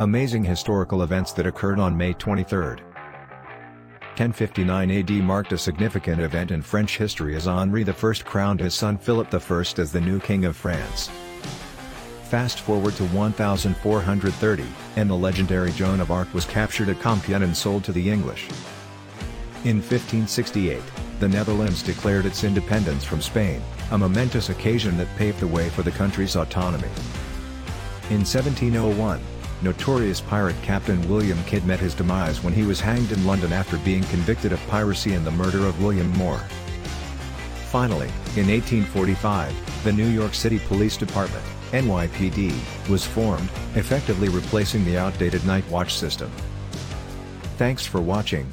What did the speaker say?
Amazing historical events that occurred on May 23. 1059 AD marked a significant event in French history as Henri I crowned his son Philip I as the new King of France. Fast forward to 1430, and the legendary Joan of Arc was captured at Compiègne and sold to the English. In 1568, the Netherlands declared its independence from Spain, a momentous occasion that paved the way for the country's autonomy. In 1701, notorious pirate Captain William Kidd met his demise when he was hanged in London after being convicted of piracy and the murder of William Moore. Finally, in 1845, the New York City Police Department, NYPD, was formed, effectively replacing the outdated night watch system. Thanks for watching.